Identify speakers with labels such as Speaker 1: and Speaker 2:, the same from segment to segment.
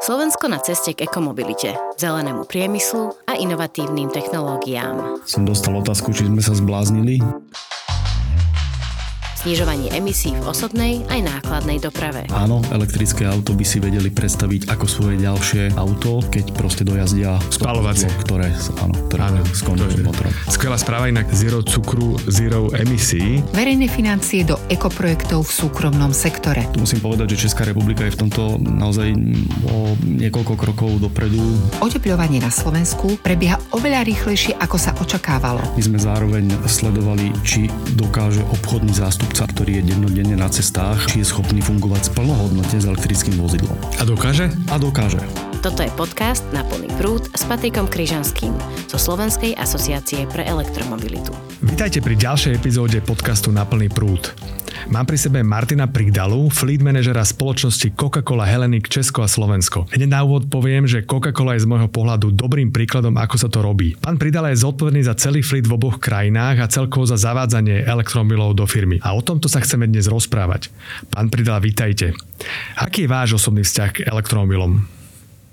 Speaker 1: Slovensko na ceste k ekomobilite, zelenému priemyslu a inovatívnym technológiám.
Speaker 2: Som dostal otázku, či sme sa zbláznili
Speaker 1: znižovanie emisí v osobnej aj nákladnej doprave.
Speaker 2: Áno, elektrické auto by si vedeli predstaviť ako svoje ďalšie auto, keď proste dojazdia
Speaker 3: spalovacie,
Speaker 2: ktoré, áno, ktoré áno, skončí motorom.
Speaker 3: Skvelá správa inak zero cukru, zero emisí.
Speaker 4: Verejné financie do ekoprojektov v súkromnom sektore.
Speaker 2: Musím povedať, že Česká republika je v tomto naozaj o niekoľko krokov dopredu.
Speaker 4: Oteplovanie na Slovensku prebieha oveľa rýchlejšie, ako sa očakávalo.
Speaker 2: My sme zároveň sledovali, či dokáže obchodný zástup výrobca, ktorý je dennodenne na cestách, či je schopný fungovať plnohodnotne s elektrickým vozidlom.
Speaker 3: A dokáže?
Speaker 2: A dokáže.
Speaker 1: Toto je podcast na plný prúd s Patrikom Kryžanským zo Slovenskej asociácie pre elektromobilitu.
Speaker 3: Vítajte pri ďalšej epizóde podcastu Na plný prúd. Mám pri sebe Martina Prigdalu, fleet manažera spoločnosti Coca-Cola Hellenic Česko a Slovensko. Hneď na úvod poviem, že Coca-Cola je z môjho pohľadu dobrým príkladom, ako sa to robí. Pán Pridala je zodpovedný za celý fleet v oboch krajinách a celkovo za zavádzanie elektromobilov do firmy. A o tomto sa chceme dnes rozprávať. Pán Pridala, vítajte. Aký je váš osobný vzťah k elektromobilom?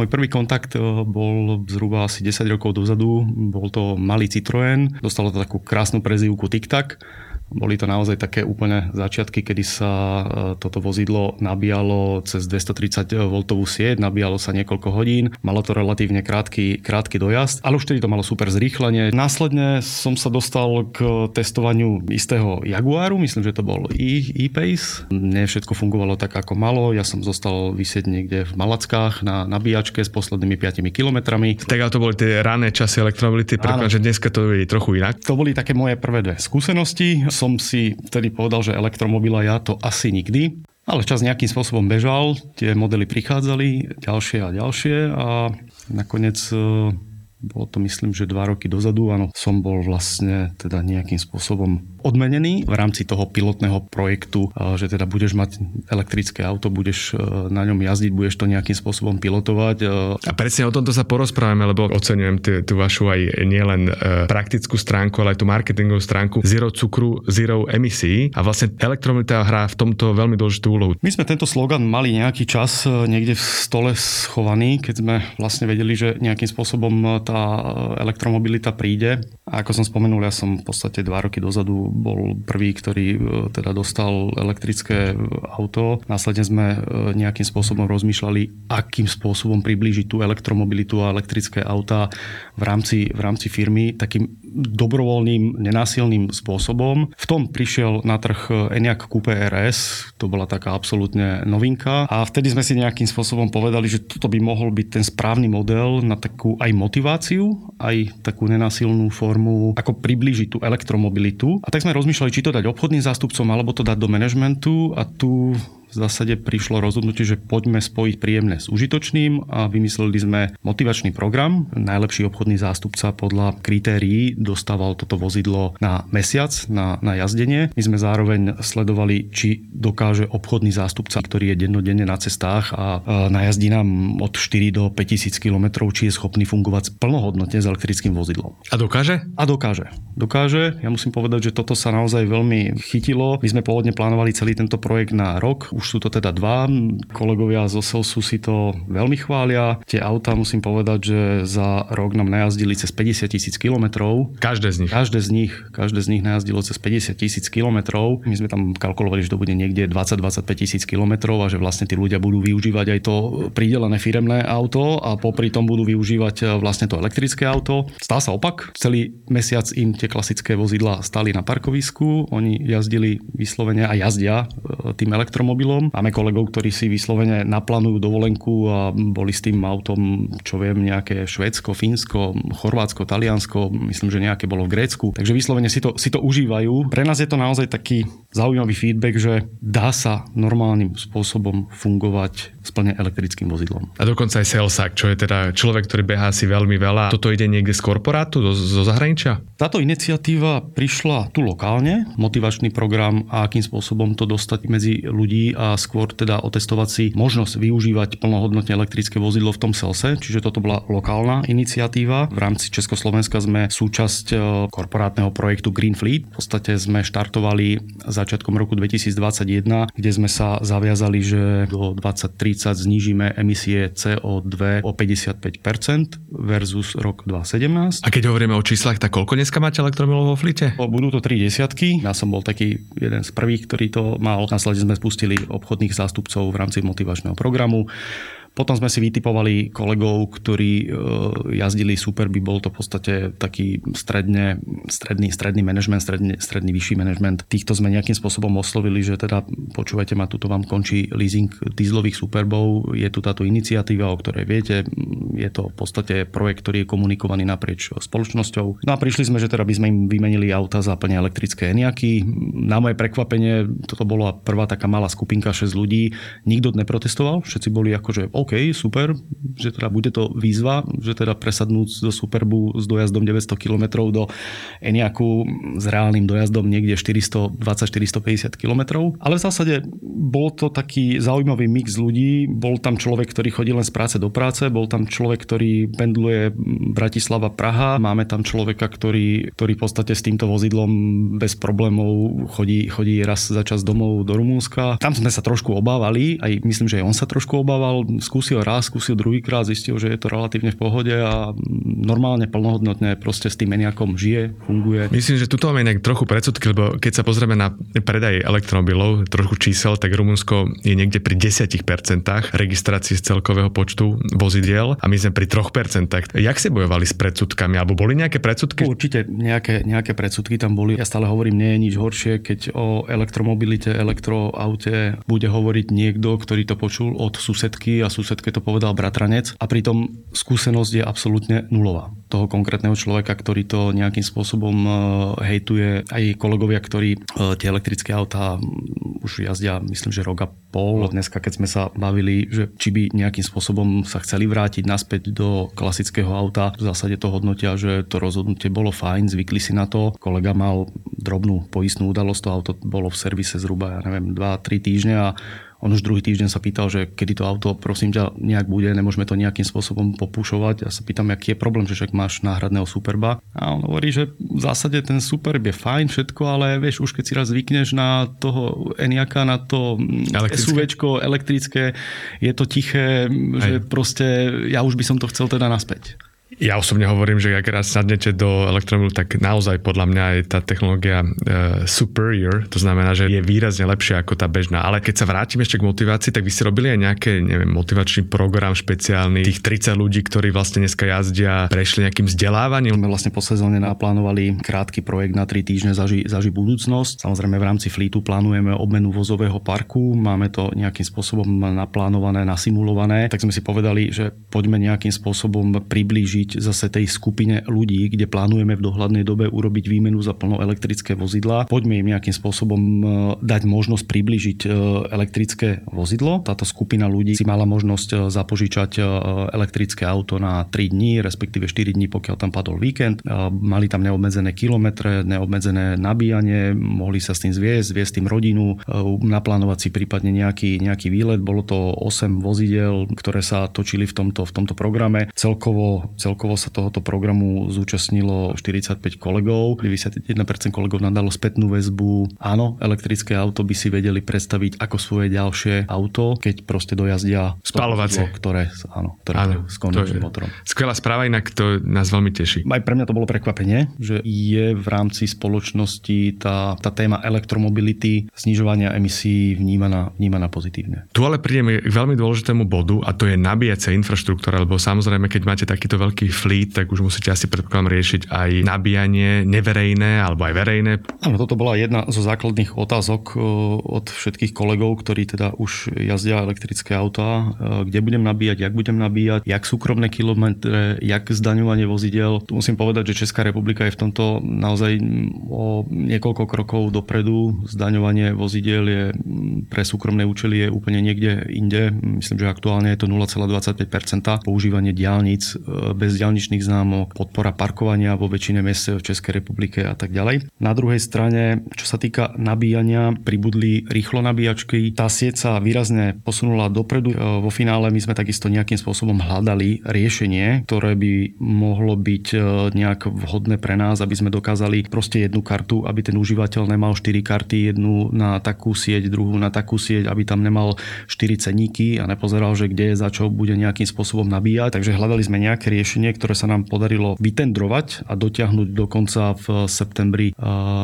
Speaker 2: Môj prvý kontakt eh, bol zhruba asi 10 rokov dozadu. Bol to malý Citroën. Dostalo to takú krásnu prezývku TikTak boli to naozaj také úplne začiatky, kedy sa e, toto vozidlo nabíjalo cez 230 V sieť, nabíjalo sa niekoľko hodín, malo to relatívne krátky, krátky dojazd, ale už vtedy to malo super zrýchlenie. Následne som sa dostal k testovaniu istého Jaguaru, myslím, že to bol e-Pace. Nie všetko fungovalo tak, ako malo. Ja som zostal vysieť niekde v Malackách na nabíjačke s poslednými 5 kilometrami.
Speaker 3: Tak ale to boli tie rané časy elektromobility, pretože dneska to je trochu inak.
Speaker 2: To boli také moje prvé dve skúsenosti som si vtedy povedal, že elektromobila ja to asi nikdy. Ale čas nejakým spôsobom bežal, tie modely prichádzali ďalšie a ďalšie a nakoniec bolo to myslím, že dva roky dozadu, áno, som bol vlastne teda nejakým spôsobom odmenený v rámci toho pilotného projektu, že teda budeš mať elektrické auto, budeš e, na ňom jazdiť, budeš to nejakým spôsobom pilotovať. E.
Speaker 3: A presne o tomto sa porozprávame, lebo oceňujem tú vašu aj nielen e, praktickú stránku, ale aj tú marketingovú stránku Zero cukru, Zero emisí a vlastne elektromobilita hrá v tomto veľmi dôležitú úlohu.
Speaker 2: My sme tento slogan mali nejaký čas niekde v stole schovaný, keď sme vlastne vedeli, že nejakým spôsobom tá elektromobilita príde. A ako som spomenul, ja som v podstate dva roky dozadu bol prvý, ktorý e, teda dostal elektrické auto. Následne sme e, nejakým spôsobom rozmýšľali, akým spôsobom priblížiť tú elektromobilitu a elektrické auta v rámci, v rámci firmy takým dobrovoľným, nenásilným spôsobom. V tom prišiel na trh Enyaq Coupe RS, to bola taká absolútne novinka a vtedy sme si nejakým spôsobom povedali, že toto by mohol byť ten správny model na takú aj motiváciu, aj takú nenásilnú formu, ako priblížiť tú elektromobilitu. A tak sme rozmýšľali, či to dať obchodným zástupcom, alebo to dať do manažmentu a tu v zásade prišlo rozhodnutie, že poďme spojiť príjemné s užitočným a vymysleli sme motivačný program. Najlepší obchodný zástupca podľa kritérií dostával toto vozidlo na mesiac, na, na jazdenie. My sme zároveň sledovali, či dokáže obchodný zástupca, ktorý je dennodenne na cestách a najazdí nám od 4 do 5000 km, či je schopný fungovať plnohodnotne s elektrickým vozidlom.
Speaker 3: A dokáže?
Speaker 2: A dokáže. Dokáže. Ja musím povedať, že toto sa naozaj veľmi chytilo. My sme pôvodne plánovali celý tento projekt na rok už sú to teda dva. Kolegovia zo Selsu si to veľmi chvália. Tie auta musím povedať, že za rok nám najazdili cez 50 tisíc kilometrov.
Speaker 3: Každé z nich.
Speaker 2: Každé z nich. Každé z nich najazdilo cez 50 tisíc kilometrov. My sme tam kalkulovali, že to bude niekde 20-25 tisíc kilometrov a že vlastne tí ľudia budú využívať aj to pridelené firemné auto a popri tom budú využívať e, vlastne to elektrické auto. Stal sa opak. Celý mesiac im tie klasické vozidla stali na parkovisku. Oni jazdili vyslovene a jazdia e, tým elektromobilom automobilom. Máme kolegov, ktorí si vyslovene naplánujú dovolenku a boli s tým autom, čo viem, nejaké Švédsko, Fínsko, Chorvátsko, Taliansko, myslím, že nejaké bolo v Grécku. Takže vyslovene si to, si to užívajú. Pre nás je to naozaj taký zaujímavý feedback, že dá sa normálnym spôsobom fungovať s plne elektrickým vozidlom.
Speaker 3: A dokonca aj salesák, čo je teda človek, ktorý behá si veľmi veľa. Toto ide niekde z korporátu, zo, zo zahraničia?
Speaker 2: Táto iniciatíva prišla tu lokálne, motivačný program a akým spôsobom to dostať medzi ľudí a skôr teda otestovať si možnosť využívať plnohodnotne elektrické vozidlo v tom selse, čiže toto bola lokálna iniciatíva. V rámci Československa sme súčasť e, korporátneho projektu Green Fleet. V podstate sme štartovali s začiatkom roku 2021, kde sme sa zaviazali, že do 2030 znížime emisie CO2 o 55% versus rok 2017.
Speaker 3: A keď hovoríme o číslach, tak koľko dneska máte elektromobilov vo flite?
Speaker 2: Budú to tri desiatky. Ja som bol taký jeden z prvých, ktorý to mal. Následne sme spustili obchodných zástupcov v rámci motivačného programu. Potom sme si vytipovali kolegov, ktorí e, jazdili Superby, bol to v podstate taký stredne, stredný, stredný manažment, stredný, stredný vyšší manažment. Týchto sme nejakým spôsobom oslovili, že teda počúvajte ma, tuto vám končí leasing dieselových Superbov, je tu táto iniciatíva, o ktorej viete, je to v podstate projekt, ktorý je komunikovaný naprieč spoločnosťou. No a prišli sme, že teda by sme im vymenili auta za plne elektrické Eniaky. Na moje prekvapenie, toto bola prvá taká malá skupinka 6 ľudí, nikto neprotestoval, všetci boli akože OK, super, že teda bude to výzva, že teda presadnúť zo Superbu s dojazdom 900 km do Eniaku s reálnym dojazdom niekde 420-450 km. Ale v zásade bol to taký zaujímavý mix ľudí. Bol tam človek, ktorý chodí len z práce do práce, bol tam človek, ktorý pendluje Bratislava Praha, máme tam človeka, ktorý, ktorý v podstate s týmto vozidlom bez problémov chodí, chodí raz za čas domov do Rumúnska. Tam sme sa trošku obávali, aj myslím, že aj on sa trošku obával skúsil raz, skúsil druhýkrát, zistil, že je to relatívne v pohode a normálne plnohodnotne proste s tým meniakom žije, funguje.
Speaker 3: Myslím, že tuto máme inak trochu predsudky, lebo keď sa pozrieme na predaj elektromobilov, trochu čísel, tak Rumunsko je niekde pri 10% registrácií z celkového počtu vozidiel a my sme pri 3%. Jak ste bojovali s predsudkami? Alebo boli nejaké predsudky?
Speaker 2: Určite nejaké, nejaké predsudky tam boli. Ja stále hovorím, nie je nič horšie, keď o elektromobilite, elektroaute bude hovoriť niekto, ktorý to počul od susedky a susedke to povedal bratranec a pritom skúsenosť je absolútne nulová. Toho konkrétneho človeka, ktorý to nejakým spôsobom e, hejtuje, aj kolegovia, ktorí e, tie elektrické autá už jazdia, myslím, že rok a pol. Dneska, keď sme sa bavili, že či by nejakým spôsobom sa chceli vrátiť naspäť do klasického auta, v zásade to hodnotia, že to rozhodnutie bolo fajn, zvykli si na to. Kolega mal drobnú poistnú udalosť, to auto bolo v servise zhruba, ja neviem, 2-3 týždne a on už druhý týždeň sa pýtal, že kedy to auto, prosím ťa, nejak bude, nemôžeme to nejakým spôsobom popušovať. Ja sa pýtam, aký je problém, že však máš náhradného Superba. A on hovorí, že v zásade ten Superb je fajn všetko, ale vieš, už keď si raz zvykneš na toho Eniaka, na to elektrické. SUVčko elektrické, je to tiché, Aj. že proste ja už by som to chcel teda naspäť.
Speaker 3: Ja osobne hovorím, že ak raz sadnete do elektromobilu, tak naozaj podľa mňa je tá technológia uh, superior, to znamená, že je výrazne lepšia ako tá bežná. Ale keď sa vrátim ešte k motivácii, tak vy ste robili aj nejaké, motivačný program špeciálny, tých 30 ľudí, ktorí vlastne dneska jazdia, prešli nejakým vzdelávaním.
Speaker 2: My vlastne po sezóne naplánovali krátky projekt na 3 týždne zaži, zaži budúcnosť. Samozrejme v rámci flítu plánujeme obmenu vozového parku, máme to nejakým spôsobom naplánované, nasimulované, tak sme si povedali, že poďme nejakým spôsobom priblížiť umožniť zase tej skupine ľudí, kde plánujeme v dohľadnej dobe urobiť výmenu za plno elektrické vozidla. Poďme im nejakým spôsobom e, dať možnosť približiť e, elektrické vozidlo. Táto skupina ľudí si mala možnosť e, zapožičať elektrické auto na 3 dní, respektíve 4 dní, pokiaľ tam padol víkend. Mali tam neobmedzené kilometre, neobmedzené nabíjanie, mohli sa s tým zviesť, zviesť tým rodinu, naplánovať si prípadne nejaký, nejaký výlet. Bolo to 8 vozidel, ktoré sa točili v tomto, v tomto programe. Celkovo, celkovo celkovo sa tohoto programu zúčastnilo 45 kolegov. 91% kolegov nadalo spätnú väzbu. Áno, elektrické auto by si vedeli predstaviť ako svoje ďalšie auto, keď proste dojazdia
Speaker 3: spalovacie,
Speaker 2: ktoré, áno, ktoré áno, s konvenčným motorom.
Speaker 3: Skvelá správa, inak to nás veľmi teší.
Speaker 2: Aj pre mňa to bolo prekvapenie, že je v rámci spoločnosti tá, tá téma elektromobility, znižovania emisí vnímaná, vnímaná pozitívne.
Speaker 3: Tu ale prídeme k veľmi dôležitému bodu a to je nabíjacia infraštruktúra, lebo samozrejme, keď máte takýto veľký fleet, tak už musíte asi predpokladám riešiť aj nabíjanie neverejné alebo aj verejné.
Speaker 2: Áno, toto bola jedna zo základných otázok e, od všetkých kolegov, ktorí teda už jazdia elektrické autá, e, kde budem nabíjať, jak budem nabíjať, jak súkromné kilometre, jak zdaňovanie vozidel. Tu musím povedať, že Česká republika je v tomto naozaj o niekoľko krokov dopredu. Zdaňovanie vozidel je pre súkromné účely je úplne niekde inde. Myslím, že aktuálne je to 0,25%. Používanie diálnic e, bez diálničných známok, podpora parkovania vo väčšine miest v Českej republike a tak ďalej. Na druhej strane, čo sa týka nabíjania, pribudli rýchlo nabíjačky. Tá sieť sa výrazne posunula dopredu. E, vo finále my sme takisto nejakým spôsobom hľadali riešenie, ktoré by mohlo byť e, nejak vhodné pre nás, aby sme dokázali proste jednu kartu, aby ten užívateľ nemal 4 karty, jednu na takú sieť, druhú na takú sieť, aby tam nemal 4 ceníky a nepozeral, že kde za čo bude nejakým spôsobom nabíjať. Takže hľadali sme nejaké riešenie, ktoré sa nám podarilo vytendrovať a dotiahnuť dokonca v septembri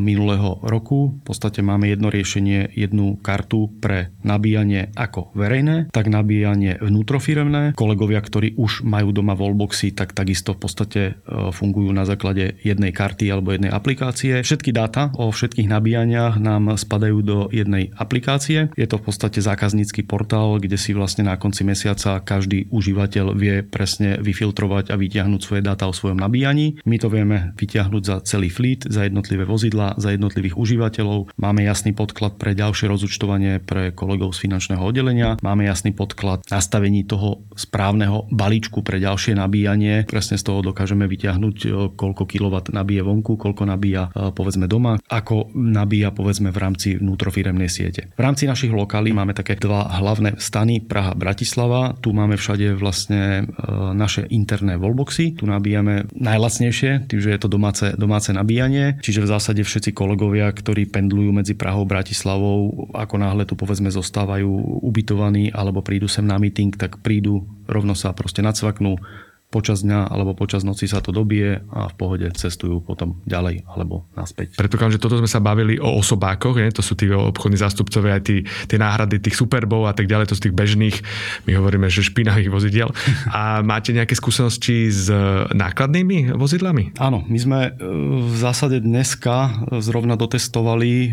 Speaker 2: minulého roku. V podstate máme jedno riešenie, jednu kartu pre nabíjanie ako verejné, tak nabíjanie vnútrofiremné. Kolegovia, ktorí už majú doma wallboxy, tak takisto v podstate e, fungujú na základe jednej karty alebo jednej aplikácie. Všetky dáta o všetkých nabíjaniach nám spadajú do jednej aplikácie. Je to v podstate zákaznícky portál, kde si vlastne na konci mesiaca každý užívateľ vie presne vyfiltrovať a vytiahnuť svoje dáta o svojom nabíjaní. My to vieme vytiahnuť za celý fleet, za jednotlivé vozidla, za jednotlivých užívateľov. Máme jasný podklad pre ďalšie rozúčtovanie pre kolegov z finančného oddelenia. Máme jasný podklad nastavení toho správneho balíčku pre ďalšie nabíjanie. Presne z toho dokážeme vytiahnuť, e, koľko kW nabíje vonku, koľko nabíja e, povedzme doma, ako nabíja povedzme v rámci vnútrofiremnej siete. V rámci našich lokálí máme také dva hlavné stany Praha, Bratislava. Tu máme všade vlastne e, naše interné wallboxy. Tu nabíjame najlacnejšie, tým, že je to domáce, domáce nabíjanie. Čiže v zásade všetci kolegovia, ktorí pendlujú medzi Prahou a Bratislavou, ako náhle tu povedzme zostávajú ubytovaní alebo prídu sem na meeting, tak prídu, rovno sa proste nacvaknú, počas dňa alebo počas noci sa to dobije a v pohode cestujú potom ďalej alebo naspäť.
Speaker 3: Predpokladám, že toto sme sa bavili o osobákoch, je? to sú tí obchodní zástupcovia, aj tí, tie náhrady tých superbov a tak ďalej, to sú tých bežných, my hovoríme, že špinavých vozidiel. A máte nejaké skúsenosti s nákladnými vozidlami?
Speaker 2: Áno, my sme e, v zásade dneska zrovna dotestovali e,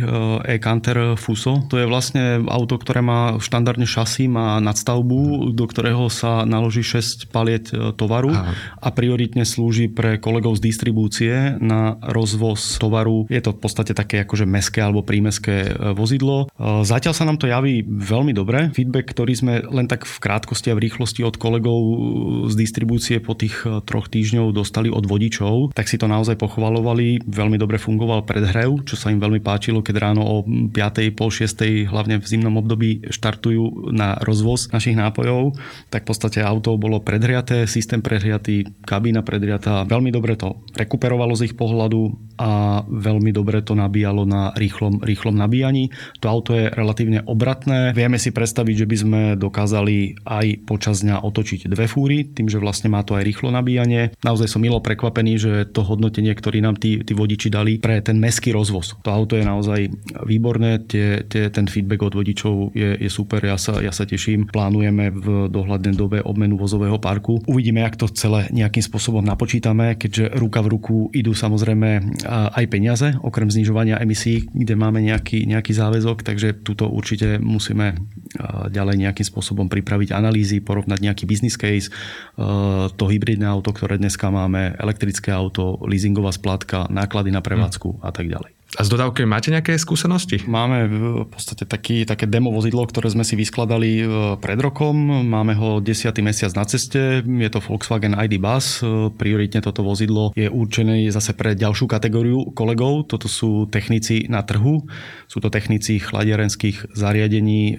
Speaker 2: e-Canter Fuso. To je vlastne auto, ktoré má štandardne šasy, má nadstavbu, do ktorého sa naloží 6 paliet e, tovaru a prioritne slúži pre kolegov z distribúcie na rozvoz tovaru. Je to v podstate také akože meské alebo prímeské e, vozidlo. E, zatiaľ sa nám to javí veľmi dobre. Feedback, ktorý sme len tak v krátkosti a v rýchlosti od kolegov z distribúcie po tých e, troch týždňov dostali od vodičov, tak si to naozaj pochvalovali. Veľmi dobre fungoval predhrev, čo sa im veľmi páčilo, keď ráno o 5. pol 6. hlavne v zimnom období štartujú na rozvoz našich nápojov, tak v podstate auto bolo predhriaté, systém pre prehriatý, kabína predriatá. Veľmi dobre to rekuperovalo z ich pohľadu a veľmi dobre to nabíjalo na rýchlom, rýchlom nabíjaní. To auto je relatívne obratné. Vieme si predstaviť, že by sme dokázali aj počas dňa otočiť dve fúry, tým, že vlastne má to aj rýchlo nabíjanie. Naozaj som milo prekvapený, že to hodnotenie, ktoré nám tí, tí vodiči dali pre ten meský rozvoz. To auto je naozaj výborné, tie, tie, ten feedback od vodičov je, je super, ja sa, ja sa teším. Plánujeme v dohľadnej dobe obmenu vozového parku. Uvidíme, jak to celé nejakým spôsobom napočítame, keďže ruka v ruku idú samozrejme aj peniaze, okrem znižovania emisí, kde máme nejaký, nejaký záväzok, takže tuto určite musíme ďalej nejakým spôsobom pripraviť analýzy, porovnať nejaký business case, to hybridné auto, ktoré dneska máme, elektrické auto, leasingová splátka, náklady na prevádzku a tak ďalej.
Speaker 3: A s dodávkou máte nejaké skúsenosti?
Speaker 2: Máme v podstate taký, také demo vozidlo, ktoré sme si vyskladali e, pred rokom. Máme ho 10. mesiac na ceste. Je to Volkswagen ID Bus. E, prioritne toto vozidlo je určené zase pre ďalšiu kategóriu kolegov. Toto sú technici na trhu. Sú to technici chladiarenských zariadení e,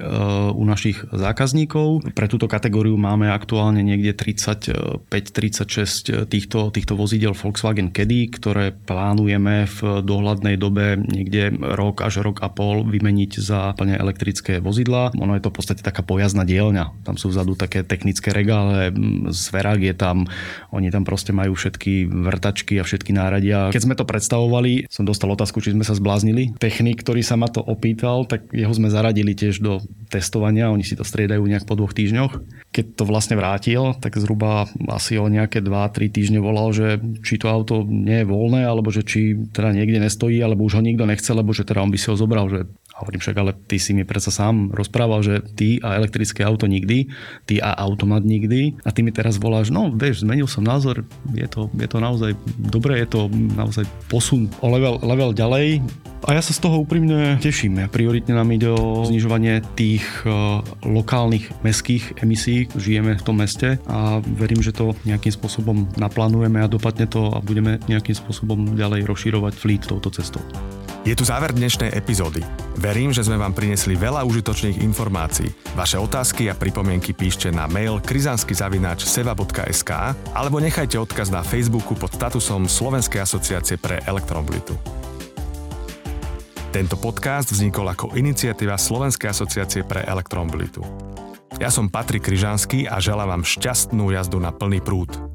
Speaker 2: u našich zákazníkov. Pre túto kategóriu máme aktuálne niekde 35-36 týchto, týchto vozidel Volkswagen Caddy, ktoré plánujeme v dohľadnej dobe dobe niekde rok až rok a pol vymeniť za plne elektrické vozidla. Ono je to v podstate taká pojazdná dielňa. Tam sú vzadu také technické regále, zverák je tam, oni tam proste majú všetky vrtačky a všetky náradia. Keď sme to predstavovali, som dostal otázku, či sme sa zbláznili. Technik, ktorý sa ma to opýtal, tak jeho sme zaradili tiež do testovania, oni si to striedajú nejak po dvoch týždňoch. Keď to vlastne vrátil, tak zhruba asi o nejaké 2-3 týždne volal, že či to auto nie je voľné, alebo že či teda niekde nestojí, alebo už ho nikto nechce, lebo že teda on by si ho zobral, že hovorím však, ale ty si mi predsa sám rozprával, že ty a elektrické auto nikdy, ty a automat nikdy a ty mi teraz voláš, no vieš, zmenil som názor, je to, je to naozaj dobré, je to naozaj posun o level, level ďalej. A ja sa z toho úprimne teším. Prioritne nám ide o znižovanie tých uh, lokálnych mestských emisí. Žijeme v tom meste a verím, že to nejakým spôsobom naplánujeme a dopadne to a budeme nejakým spôsobom ďalej rozširovať fleet touto cestou.
Speaker 3: Je tu záver dnešnej epizódy. Verím, že sme vám priniesli veľa užitočných informácií. Vaše otázky a pripomienky píšte na mail krizanskyzavináč.seva.sk alebo nechajte odkaz na Facebooku pod statusom Slovenskej asociácie pre elektromobilitu. Tento podcast vznikol ako iniciatíva Slovenskej asociácie pre elektromobilitu. Ja som Patrik Kryžanský a želám vám šťastnú jazdu na plný prúd.